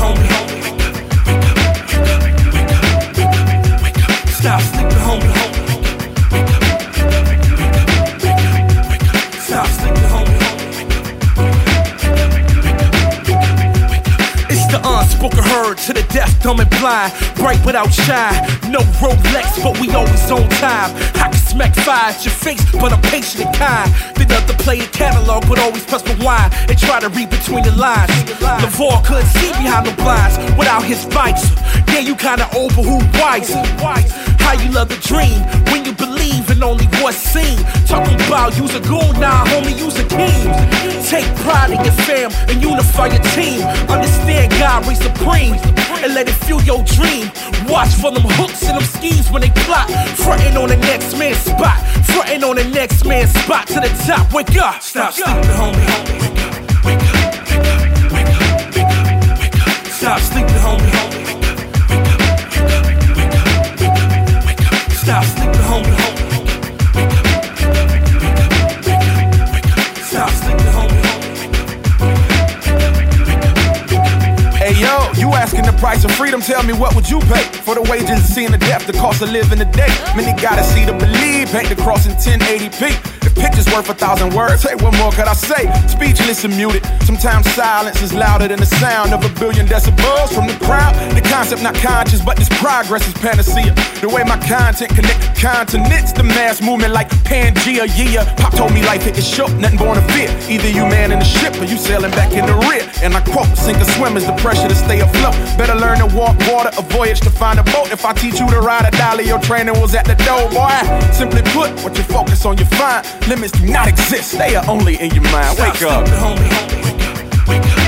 Homie. Stop sleeping, homie. Stop sleeping, homie. It's the unspoken herd to the deaf, dumb and blind. Bright without shine. No Rolex, but we always on time. Smack fire at your face, but I'm patient and kind. They love to play a catalog, but always press rewind and try to read between the lines. LeVar couldn't see behind the blinds without his visor. Yeah, you kinda but who wiser? How you love the dream when you believe in only what's seen. Talking about use a goon, nah, homie, use a king. Take pride in your fam and unify your team. Understand God reigns supreme and let it fuel your dream. Watch for them hooks and them schemes when they plot. Frontin' on the next man's spot. Frontin' on the next man's spot to the top. Wake up. Stop sleeping, homie. Yo, you asking the price of freedom? Tell me what would you pay for the wages seeing the death, the cost of living today? Many gotta see to believe, paint the cross in 1080p. Pictures worth a thousand words, hey, what more could I say? Speechless and muted. Sometimes silence is louder than the sound of a billion decibels from the crowd. The concept not conscious, but this progress is panacea. The way my content connect continents, the mass movement like Pangea. Yeah, Pop told me life is short, nothing born to fear. Either you man in the ship or you sailing back in the rear. And I quote, sink or swim is the pressure to stay afloat. Better learn to walk water, a voyage to find a boat. If I teach you to ride a dolly, your training was at the door, boy. Simply put, what you focus on, you find. Limits do not exist, they are only in your mind. Wake up.